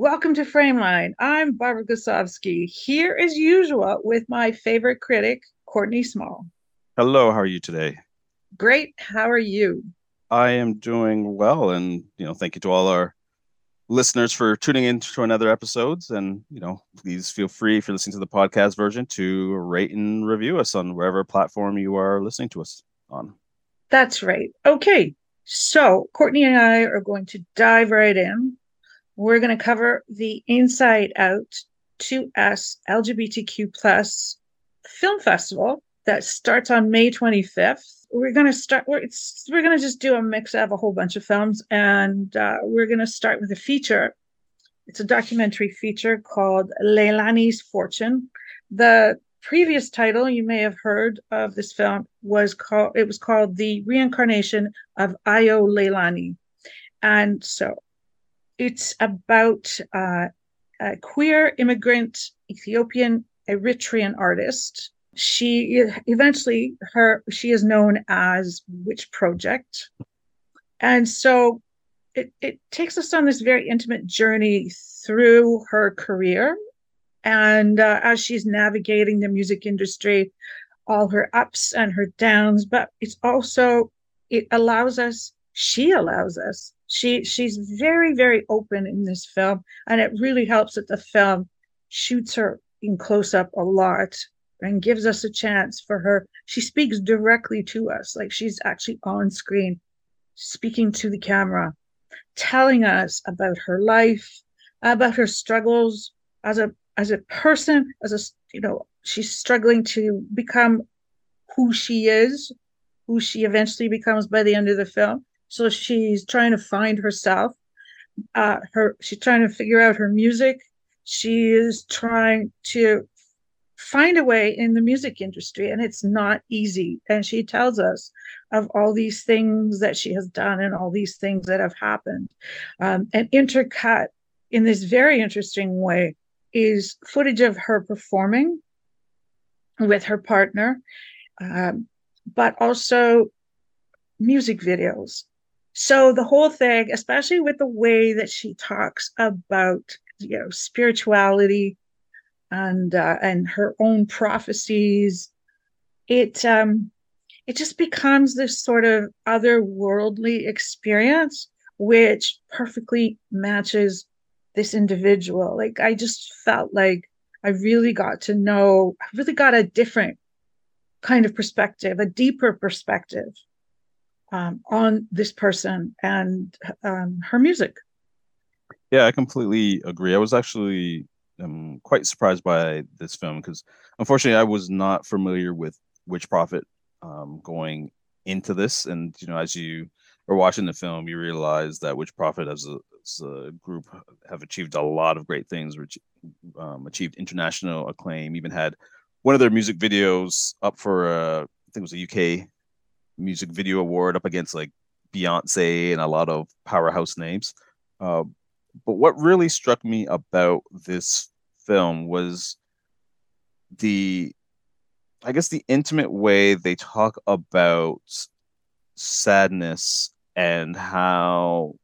Welcome to Frameline. I'm Barbara Goslawski, here as usual with my favorite critic, Courtney Small. Hello, how are you today? Great. How are you? I am doing well, and you know, thank you to all our listeners for tuning in to another episodes. And you know, please feel free if you're listening to the podcast version to rate and review us on wherever platform you are listening to us on. That's right. Okay, so Courtney and I are going to dive right in. We're going to cover the Inside Out 2S LGBTQ plus film festival that starts on May 25th we're going to start we're, we're going to just do a mix of a whole bunch of films and uh, we're going to start with a feature. It's a documentary feature called leilani's fortune. The previous title you may have heard of this film was called it was called the reincarnation of ayo leilani. And so it's about uh, a queer immigrant ethiopian eritrean artist. She eventually her she is known as Witch Prophet. And so it, it takes us on this very intimate journey through her career. And uh, as she's navigating the music industry all her ups and her downs but it's also it allows us she allows us she she's very very open in this film and it really helps that the film shoots her in close up a lot and gives us a chance for her. She speaks directly to us, like she's actually on screen, speaking to the camera, telling us about her life, about her struggles as a as a person, as a you know, she's struggling to become who she is, who she eventually becomes by the end of the film. So she's trying to find herself. Uh, her she's trying to figure out her music. She is trying to find a way in the music industry and it's not easy and she tells us of all these things that she has done and all these things that have happened um, and intercut in this very interesting way is footage of her performing with her partner um, but also music videos so the whole thing especially with the way that she talks about you know spirituality and uh, and her own prophecies it um it just becomes this sort of otherworldly experience which perfectly matches this individual. Like i just felt like i really got to know i really got a different kind of perspective a deeper perspective um, on this person and um, her music yeah i completely agree i was actually am quite surprised by this film because unfortunately I was not familiar with Witch Prophet um, going into this, and you know as you are watching the film, you realize that Witch Prophet as a, as a group have achieved a lot of great things, which um, achieved international acclaim. Even had one of their music videos up for a, I think it was a UK music video award up against like Beyonce and a lot of powerhouse names. Uh, but what really struck me about this film was the I guess the intimate way they talk about sadness and how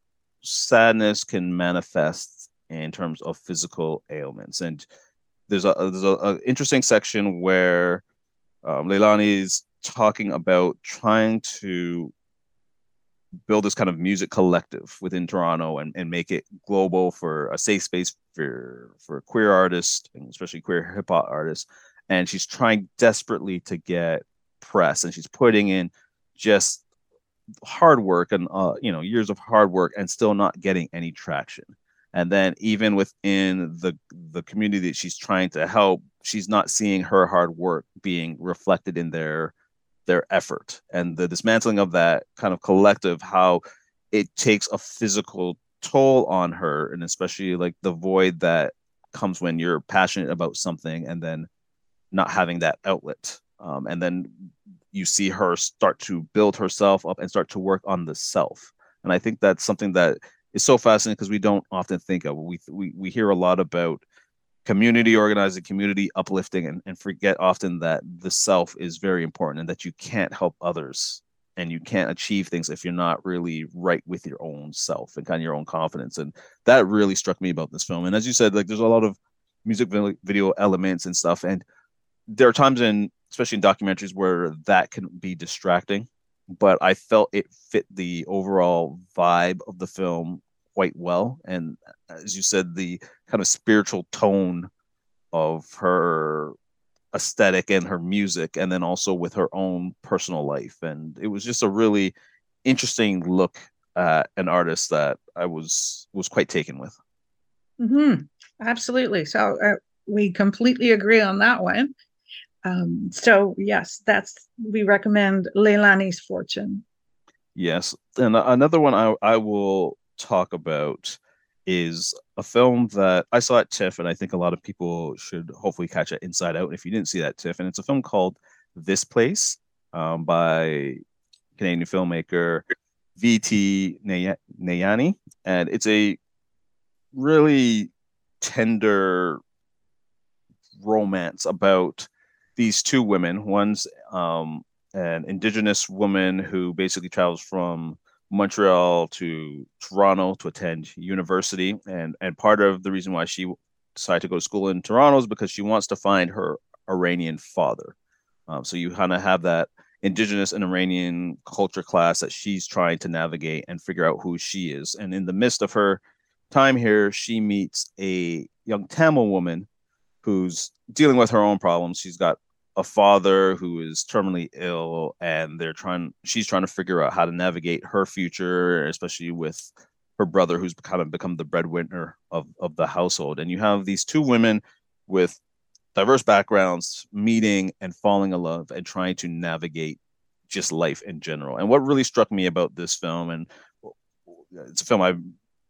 sadness can manifest in terms of physical ailments. And there's a there's a, a interesting section where um, Leilani is talking about trying to build this kind of music collective within Toronto and, and make it global for a safe space for for queer artists and especially queer hip hop artists. And she's trying desperately to get press and she's putting in just hard work and uh, you know years of hard work and still not getting any traction. And then even within the the community that she's trying to help, she's not seeing her hard work being reflected in their their effort and the dismantling of that kind of collective how it takes a physical toll on her and especially like the void that comes when you're passionate about something and then not having that outlet. Um, and then you see her start to build herself up and start to work on the self. And i think that's something that is so fascinating because we don't often think of we, we we hear a lot about community organizing, community uplifting, and, and forget often that the self is very important and that you can't help others and you can't achieve things if you're not really right with your own self and kind of your own confidence. And that really struck me about this film. And as you said like there's a lot of music video elements and stuff. And there are times in especially in documentaries where that can be distracting but i felt it fit the overall vibe of the film quite well and as you said the kind of spiritual tone of her aesthetic and her music and then also with her own personal life and it was just a really interesting look at an artist that i was was quite taken with. Mm-hmm. absolutely. So uh, we completely agree on that one. Um, so yes that's we recommend leilani's fortune. Yes and another one i, I will talk about is a film that I saw at TIFF, and I think a lot of people should hopefully catch it inside out. If you didn't see that TIFF, and it's a film called This Place um, by Canadian filmmaker V.T. Nayani, and it's a really tender romance about these two women. One's um, an indigenous woman who basically travels from Montreal to Toronto to attend university, and and part of the reason why she decided to go to school in Toronto is because she wants to find her Iranian father. Um, so you kind of have that indigenous and Iranian culture class that she's trying to navigate and figure out who she is. And in the midst of her time here, she meets a young Tamil woman who's dealing with her own problems. She's got a father who is terminally ill and they're trying she's trying to figure out how to navigate her future especially with her brother who's kind of become the breadwinner of, of the household. And you have these two women with diverse backgrounds meeting and falling in love and trying to navigate just life in general. And what really struck me about this film and it's a film i've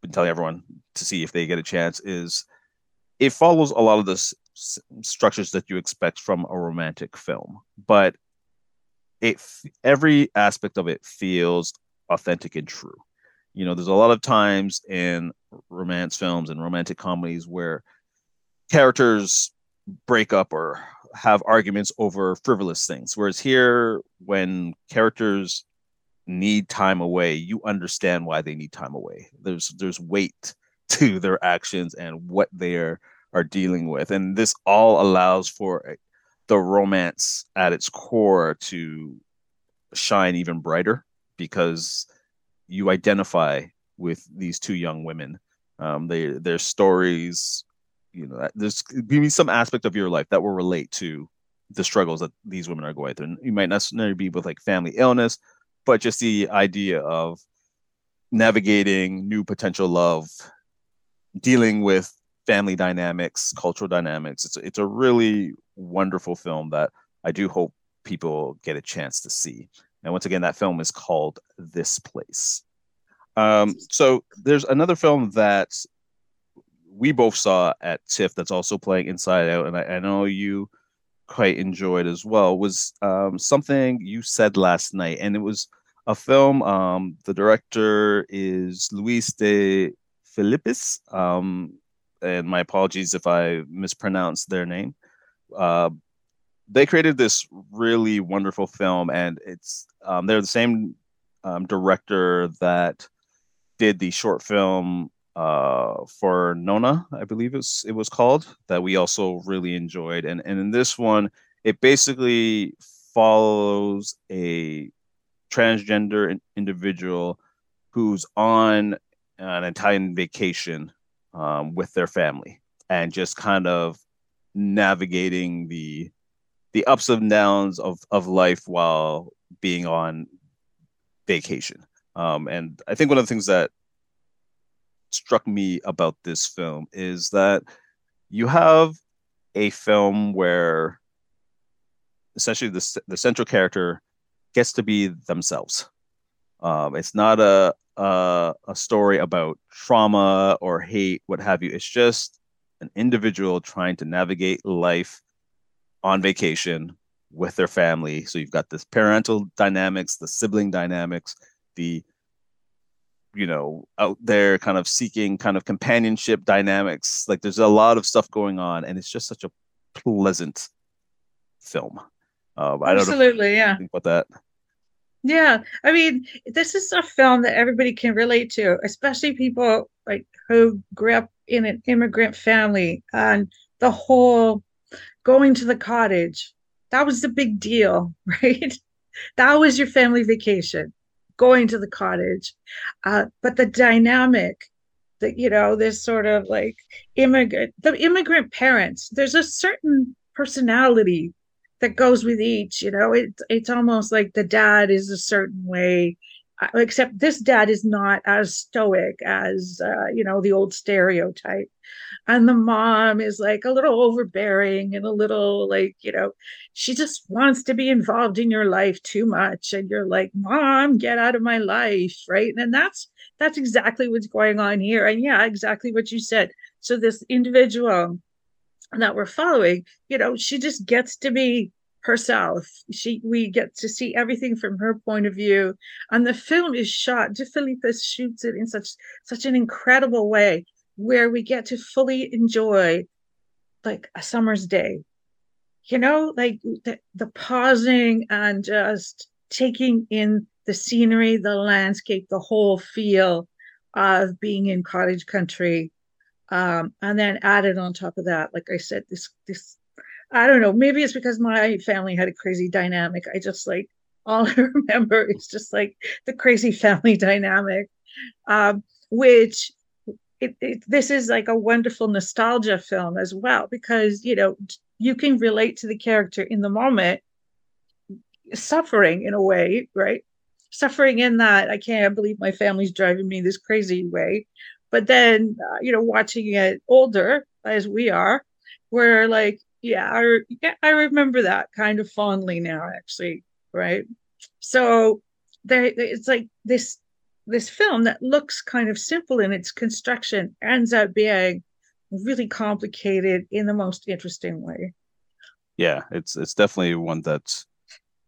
been telling everyone to see if they get a chance is it follows a lot of this structures that you expect from a romantic film, but it every aspect of it feels authentic and true. You know, there's a lot of times in romance films and romantic comedies where characters break up or have arguments over frivolous things. Whereas here, when characters need time away, you understand why they need time away. There's there's weight to their actions and what they're are dealing with. And this all allows for the romance at its core to shine even brighter because you identify with these two young women. Um, they their stories, you know, there's me some aspect of your life that will relate to the struggles that these women are going through. And you might not necessarily be with like family illness, but just the idea of navigating new potential love, dealing with family dynamics, cultural dynamics. It's it's a really wonderful film that I do hope people get a chance to see. And once again, that film is called This Place. Um, so there's another film that we both saw at TIFF that's also playing Inside Out, and I, I know you quite enjoyed as well. Was um, something you said last night, and it was a film. Um, the director is Luis de Filippis. Um, and my apologies if I mispronounce their name. Uh, they created this really wonderful film, and it's um, they're the same um, director that did the short film uh, for Nonna, I believe it's it was called, that we also really enjoyed. And and in this one, it basically follows a transgender individual who's on an Italian vacation um, with their family and just kind of navigating the the ups and downs of of life while being on vacation. Um, and I think one of the things that struck me about this film is that you have a film where essentially the the central character gets to be themselves. Um, it's not a uh, a story about trauma or hate, what have you. It's just an individual trying to navigate life on vacation with their family. So you've got this parental dynamics, the sibling dynamics, the you know out there kind of seeking kind of companionship dynamics. Like there's a lot of stuff going on, and it's just such a pleasant film. Uh, Absolutely, yeah. Think about that. Yeah, I mean, this is a film that everybody can relate to, especially people like who grew up in an immigrant family and the whole going to the cottage. That was the big deal, right? That was your family vacation, going to the cottage. Uh, but the dynamic that, you know, this sort of like immigrant, the immigrant parents, there's a certain personality that goes with each. You know, it's it's almost like the dad is a certain way, uh, except this dad is not as stoic as uh, you know the old stereotype, and the mom is like a little overbearing and a little like you know she just wants to be involved in your life too much, and you're like, mom, get out of my life, right? And that's that's exactly what's going on here, and yeah, exactly what you said. So this individual that we're following, you know, she just gets to be herself. She we get to see everything from her point of view. And the film is shot, De Filippis shoots it in such such an incredible way where we get to fully enjoy like a summer's day. You know, like the, the pausing and just taking in the scenery, the landscape, the whole feel of being in cottage country um, and then added on top of that, like I said, this this I don't know, maybe it's because my family had a crazy dynamic. I just like all I remember is just like the crazy family dynamic, um, which it, it, this is like a wonderful nostalgia film as well because you know you can relate to the character in the moment suffering in a way right suffering in that i can't believe my family's driving me this crazy way but then, uh, you know, watching it older as we are, we're like, yeah, I, I remember that kind of fondly now, actually, right? So there, it's like this this film that looks kind of simple in its construction ends up being really complicated in the most interesting way. Yeah, it's it's definitely one that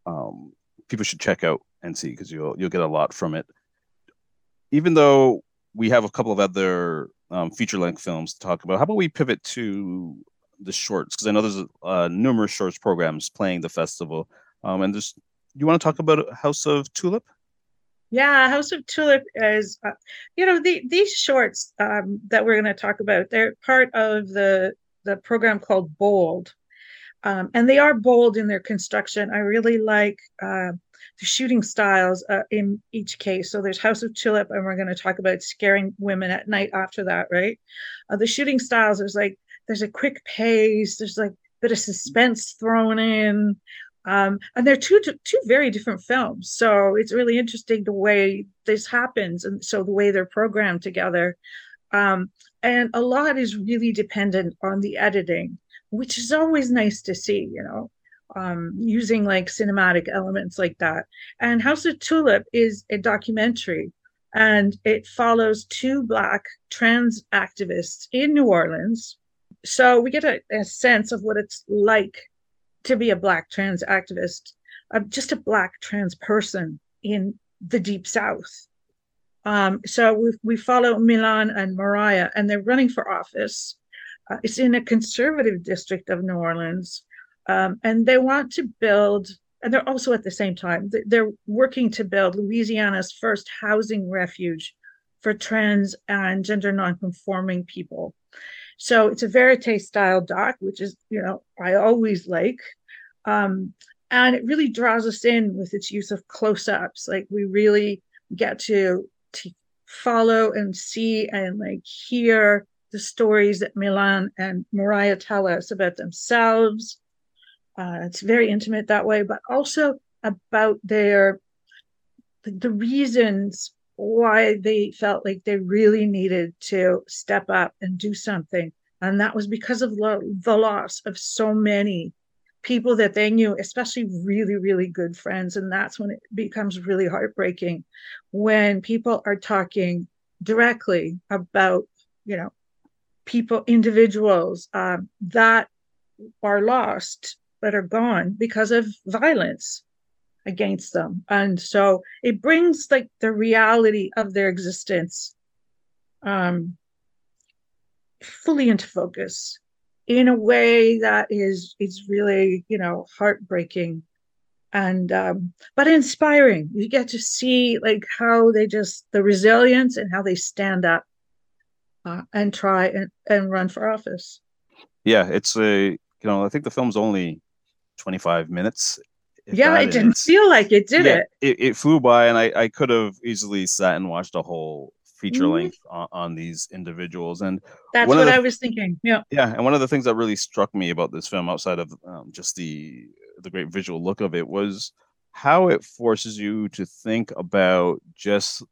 um, people should check out and see because you'll you'll get a lot from it. Even though we have a couple of other um, feature length films to talk about. How about we pivot to the shorts? Because I know there's uh, numerous shorts programs playing the festival. Um, and just you want to talk about House of Tulip? Yeah, House of Tulip is, uh, you know, the, these shorts um, that we're going to talk about. They're part of the the program called Bold, um, and they are bold in their construction. I really like uh, the shooting styles uh, in each case. So there's House of Tulip, and we're going to talk about scaring women at night after that, right? Uh, the shooting styles, is like there's a quick pace, there's like a bit of suspense thrown in. Um, and they're two two very different films, so it's really interesting the way this happens, and so the way they're programmed together. Um, and a lot is really dependent on the editing, which is always nice to see. You know, um, using like cinematic elements like that. And House of Tulip is a documentary and it follows two Black trans activists in New Orleans. So we get a, a sense of what it's like to be a Black trans activist, uh, just a Black trans person in the Deep South. Um, so we, we follow Milan and Mariah, and they're running for office. Uh, it's in a conservative district of New Orleans um, and they want to build and they're also at the same time they're working to build louisiana's first housing refuge for trans and gender nonconforming people so it's a verite style doc which is you know i always like. Um, and it really draws us in with its use of close-ups. Like we really get to to follow and see and like hear the stories that milan and mariah tell us about themselves. Uh, it's very intimate that way, but also about their the reasons why they felt like they really needed to step up and do something. And that was because of lo- the loss of so many people that they knew, especially really, really good friends. And that's when it becomes really heartbreaking when people are talking directly about, you know, people, individuals um, that are lost that are gone because of violence against them. And so it brings like the reality of their existence um, fully into focus in a way that is is really, you know, heartbreaking. and um, but inspiring. You get to see like how they just the resilience and how they stand up uh, and try and, and run for office. Yeah, it's a you know I think the film's only twenty five minutes. Yeah, it didn't feel like it, did yeah, it? it? It flew by, and I I could have easily sat and watched a whole feature mm-hmm. length on, on, these individuals and that's what the, i was thinking yeah yeah and one of the things that really struck me about this film outside of um, just the the great visual look of it was how it forces you to think about just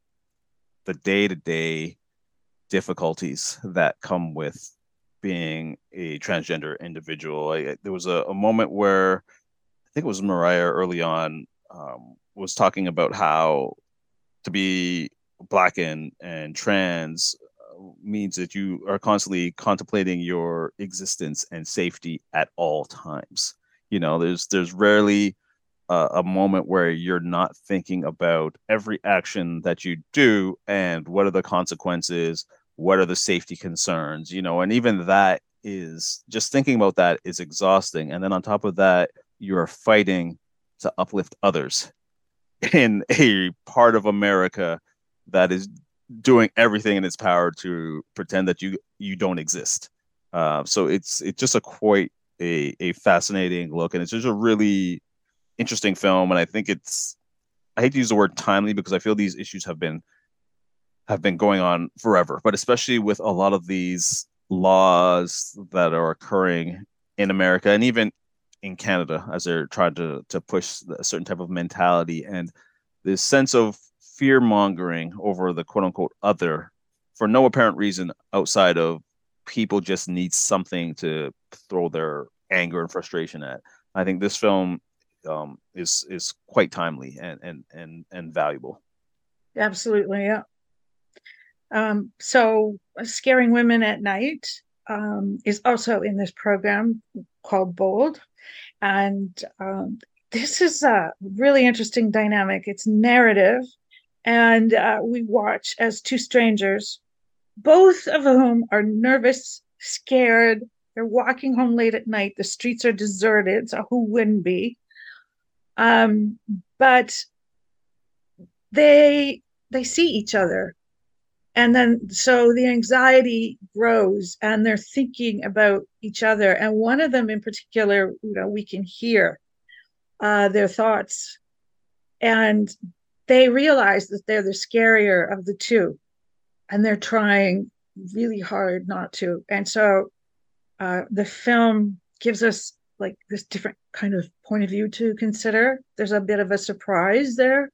the day-to-day difficulties that come with being a transgender individual I, there was a, a, moment where think it was mariah early on um, was talking about how to be black and, and trans uh, means that you are constantly contemplating your existence and safety at all times. You know, there's there's rarely uh, a moment where you're not thinking about every action that you do and what are the consequences, what are the safety concerns, you know, and even that is just thinking about that is exhausting. And then on top of that, you're fighting to uplift others in a part of America that is doing everything in its power to pretend that you you don't exist. Uh, so it's it's just a quite a a fascinating look, and it's just a really interesting film. And I think it's I hate to use the word timely because I feel these issues have been have been going on forever, but especially with a lot of these laws that are occurring in America and even in Canada as they're trying to to push a certain type of mentality and this sense of fear mongering over the quote unquote other for no apparent reason outside of people just need something to throw their anger and frustration at. I think this film um, is is quite timely and and and and valuable. Absolutely, yeah. Um, so, scaring women at night um, is also in this program called Bold, and um, this is a really interesting dynamic. It's narrative and uh, we watch as two strangers, both of whom are nervous, scared. They're walking home late at night. The streets are deserted, so who wouldn't be? Um, but they they see each other, and then so the anxiety grows, and they're thinking about each other. And one of them, in particular, you know, we can hear uh, their thoughts, and they realize that they're the scarier of the two. And they're trying really hard not to. And so uh, the film gives us like this different kind of point of view to consider. There's a bit of a surprise there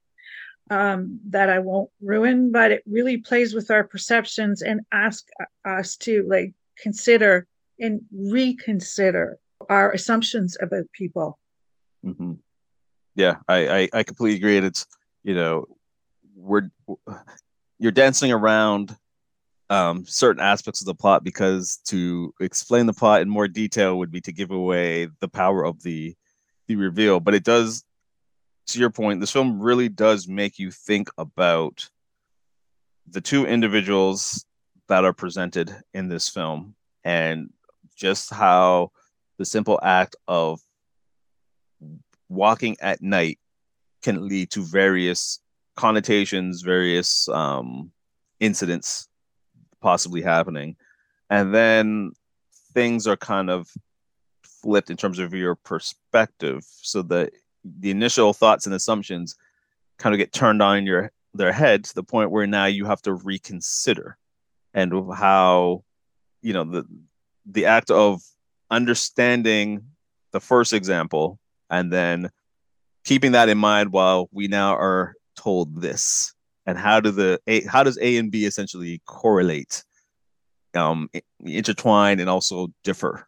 um, that i won't ruin but it really plays with our perceptions and ask us to like consider and reconsider our assumptions about people mm-hmm. yeah I, I i completely agree and it's you know we're you're dancing around um, certain aspects of the plot because to explain the plot in more detail would be to give away the power of the the reveal but it does to your point this film really does make you think about the two individuals that are presented in this film and just how the simple act of walking at night can lead to various connotations, various um, incidents possibly happening. And then things are kind of flipped in terms of your perspective so that the initial thoughts and assumptions kind of get turned on in your their head to the point where now you have to reconsider and how you know the the act of understanding the first example and then keeping that in mind while we now are told this and how do the a, how does a and b essentially correlate um intertwine and also differ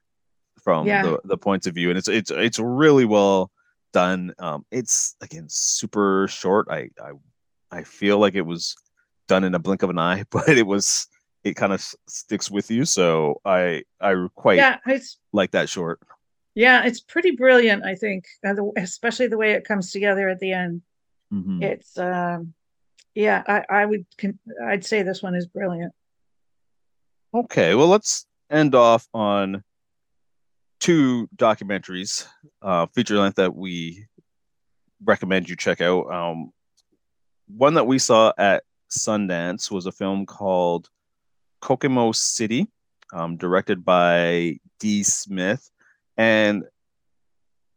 from yeah. the, the points of view and it's it's it's really well done um it's again super short i i i feel like it was done in a blink of an eye but it was it kind of sticks with you so i i quite yeah, like that short yeah, it's pretty brilliant, I think, especially the way it comes together at the end. Mm-hmm. It's, um, yeah, I, I would, I'd say this one is brilliant. Okay, well, let's end off on two documentaries, uh, feature length that we recommend you check out. Um, one that we saw at Sundance was a film called Kokomo City, um, directed by D. Smith, and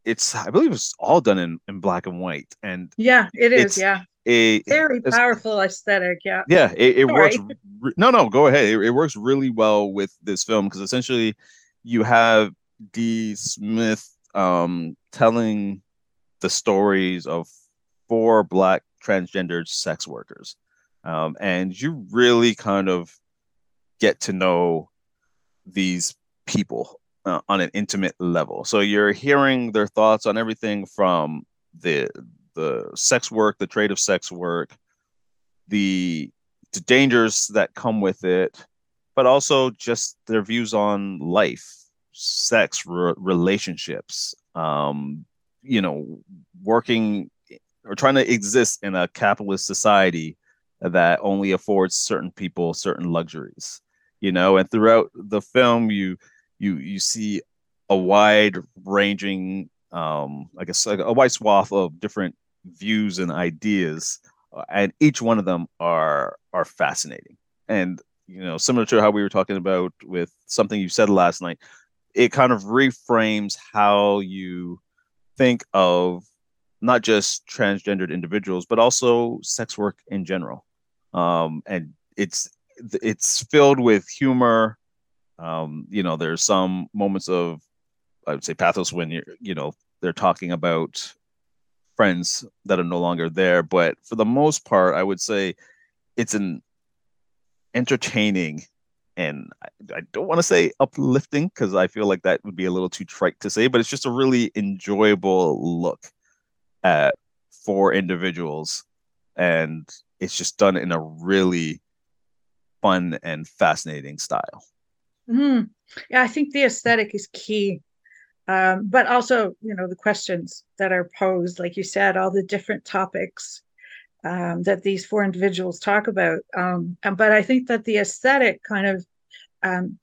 it's I believe it's all done in, in black and white. And yeah, it is. Yeah, a very powerful aesthetic. Yeah, yeah, it, it works. Re- no, no, go ahead. It, it works really well with this film because essentially you have D. Smith um, telling the stories of four black transgendered sex workers. Um, and you really kind of get to know these people uh, on an intimate level. So you're hearing their thoughts on everything from the the sex work, the trade of sex work, the the dangers that come with it, but also just their views on life, sex, re- relationships, um, you know, working or trying to exist in a capitalist society that only affords certain people certain luxuries you know? And throughout the film you you you see a wide ranging um i guess like a wide swath of different views and ideas uh, and each one of them are are fascinating. And you know similar to how we were talking about with something you said last night it kind of reframes how you think of not just transgendered individuals, but also sex work in general. Um, and it's it's filled with humor. Um, you know, there's some moments of I would say pathos when you're you know they're talking about friends that are no longer there, but for the most part, I would say it's an entertaining and I, don't want to say uplifting because I feel like that would be a little too trite to say, but it's just a really enjoyable look at four individuals, and it's just done in a really fun and fascinating style. Mm-hmm. Yeah, I think the aesthetic is key. Um, but also, you know, the questions that are posed, like you said, all the different topics um, that these four individuals talk about. Um, but I think that the aesthetic kind of, um,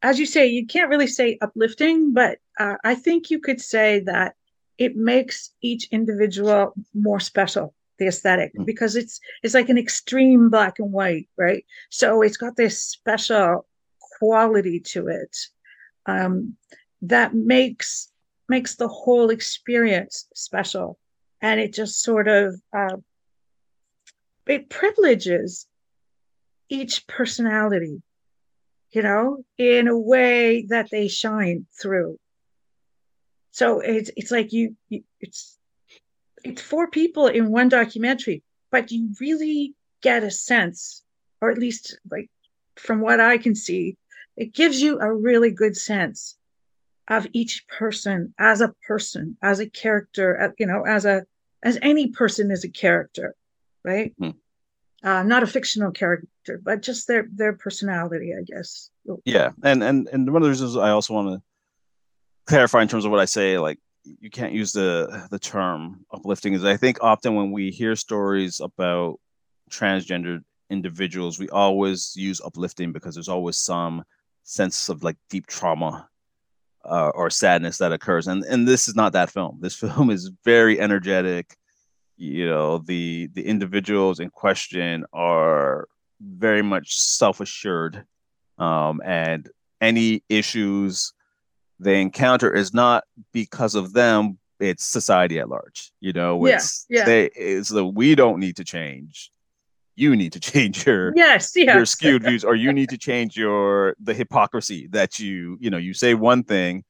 as you say, you can't really say uplifting, but uh, I think you could say that it makes each individual more special the aesthetic mm. because it's it's like an extreme black and white right so it's got this special quality to it um, that makes makes the whole experience special and it just sort of uh, it privileges each personality you know in a way that they shine through. So it's it's like you, you it's it's four people in one documentary but you really get a sense or at least like from what i can see it gives you a really good sense of each person as a person as a character uh, you know as a as any person is a character right mm-hmm uh, not a fictional character, but just their their personality, I guess. Yeah, and and and one of the reasons I also want to clarify in terms of what I say, like you can't use the the term uplifting, is I think often when we hear stories about transgendered individuals, we always use uplifting because there's always some sense of like deep trauma uh, or sadness that occurs, and and this is not that film. This film is very energetic you know the the individuals in question are very much self-assured um, and any issues they encounter is not because of them it's society at large you know it's yeah, yeah. they it's the we don't need to change you need to change your yes, yes. your skewed views or you need to change your the hypocrisy that you you know you say one thing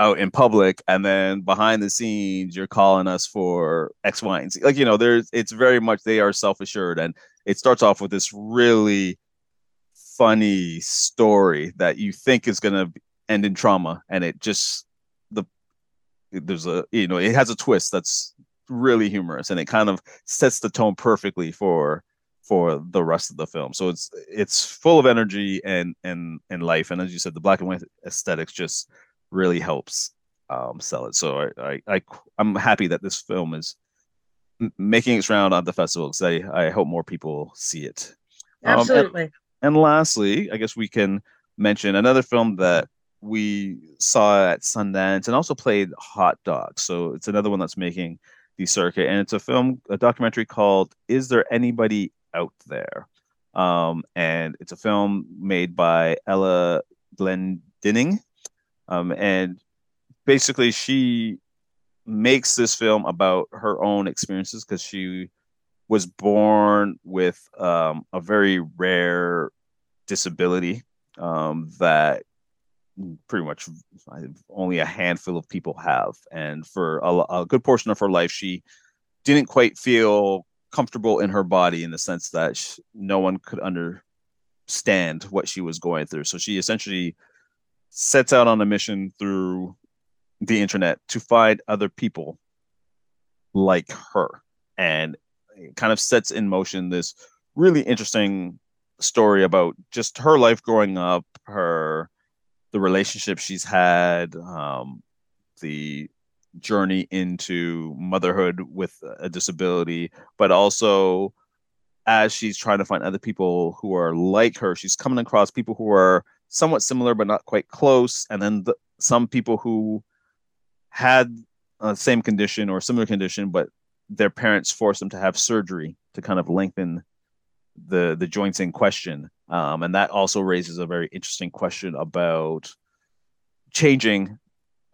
out in public and then behind the scenes you're calling us for X, Y, and Z. Like, you know, there's it's very much they are self-assured and it starts off with this really funny story that you think is gonna end in trauma and it just the there's a you know it has a twist that's really humorous and it kind of sets the tone perfectly for for the rest of the film so it's it's full of energy and and and life and as you said the black and white aesthetics just really helps um, sell it. So I, I, I am happy that this film is m- making its round on the festival because I, I hope more people see it. Absolutely. Um, and, and lastly, I guess we can mention another film that we saw at Sundance and also played Hot Docs. So it's another one that's making the circuit, and it's a film, a documentary called "Is There Anybody Out There?" Um, and it's a film made by Ella Glendining, um, and basically she makes this film about her own experiences because she was born with um, a very rare disability um, that pretty much only a handful of people have. And for a, a, good portion of her life, she didn't quite feel comfortable in her body in the sense that she, no one could understand what she was going through. So she essentially sets out on a mission through the internet to find other people like her. And kind of sets in motion this really interesting story about just her life growing up her the relationship she's had um, the journey into motherhood with a disability but also as she's trying to find other people who are like her she's coming across people who are somewhat similar but not quite close and then the, some people who had a same condition or similar condition, but their parents forced them to have surgery to kind of lengthen the the joints in question. Um, and that also raises a very interesting question about changing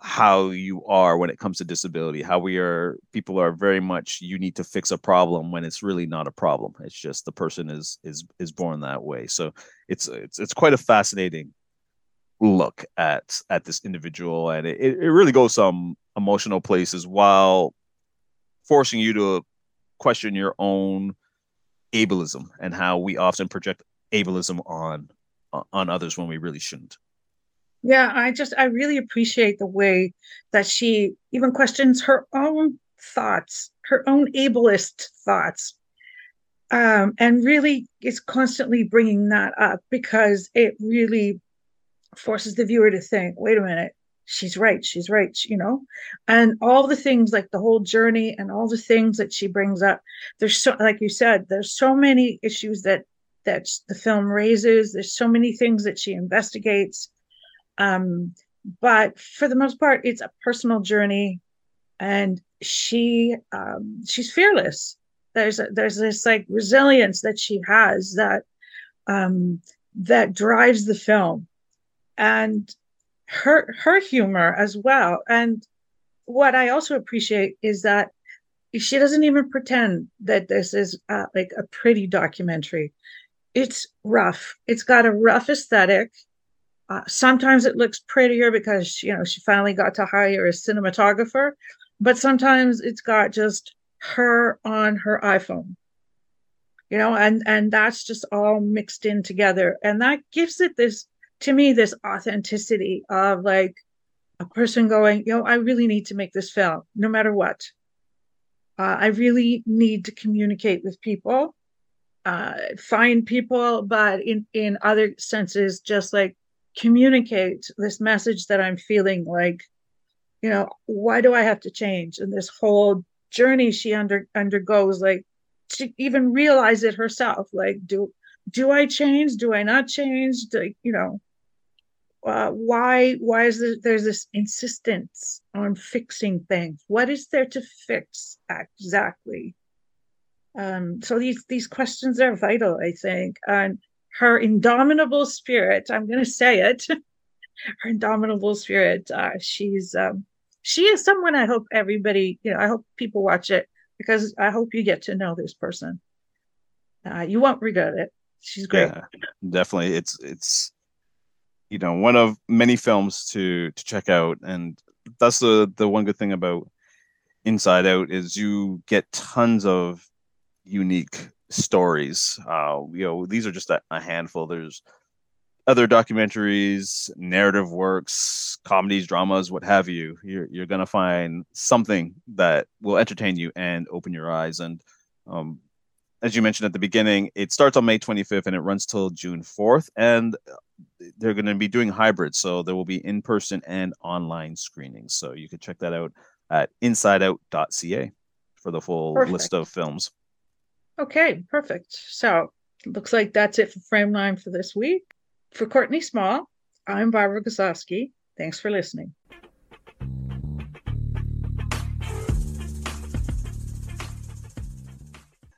how you are when it comes to disability how we are people are very much you need to fix a problem when it's really not a problem. It's just the person is is is born that way. So it's it's it's quite a fascinating look at at this individual. And it, it really goes some emotional places while forcing you to question your own ableism and how we often project ableism on on others when we really shouldn't yeah i just i really appreciate the way that she even questions her own thoughts her own ableist thoughts um, and really is constantly bringing that up because it really forces the viewer to think, wait a minute, she's right, she's right, you know? And all the things like the whole journey and all the things that she brings up, there's so like you said, there's so many issues that that the film raises, there's so many things that she investigates. Um, but for the most part, it's a personal journey and she um she's fearless. There's a, there's this like resilience that she has that um that drives the film and her her humor as well. And what I also appreciate is that she doesn't even pretend that this is uh, like a pretty documentary. It's rough. It's got a rough aesthetic. Uh, sometimes it looks prettier because you know she finally got to hire a cinematographer, but sometimes it's got just her on her iPhone. You know, and and that's just all mixed in together, and that gives it this to me this authenticity of like a person going, you know, I really need to make this film no matter what. Uh, I really need to communicate with people, uh, find people, but in in other senses, just like communicate this message that I'm feeling like, you know, why do I have to change? And this whole journey she under undergoes, like to even realize it herself, like do do I change? Do I not change? Do, you know, uh, why why is there, there's this insistence on fixing things what is there to fix exactly um, so these these questions are vital i think and her indomitable spirit i'm going to say it her indomitable spirit uh, she's um, she is someone i hope everybody you know i hope people watch it because i hope you get to know this person. Uh, you won't regret it. She's great. Yeah, definitely. It's it's you know one of many films to to check out and that's the the one good thing about inside out is you get tons of unique stories uh you know these are just a, a handful there's other documentaries narrative works comedies dramas what have you you're, you're gonna find something that will entertain you and open your eyes and um, as you mentioned at the beginning, it starts on May 25th and it runs till June 4th. And they're going to be doing hybrid. So there will be in person and online screenings. So you can check that out at insideout.ca for the full perfect. list of films. Okay, perfect. So looks like that's it for Frameline for this week. For Courtney Small, I'm Barbara Goslawski. Thanks for listening.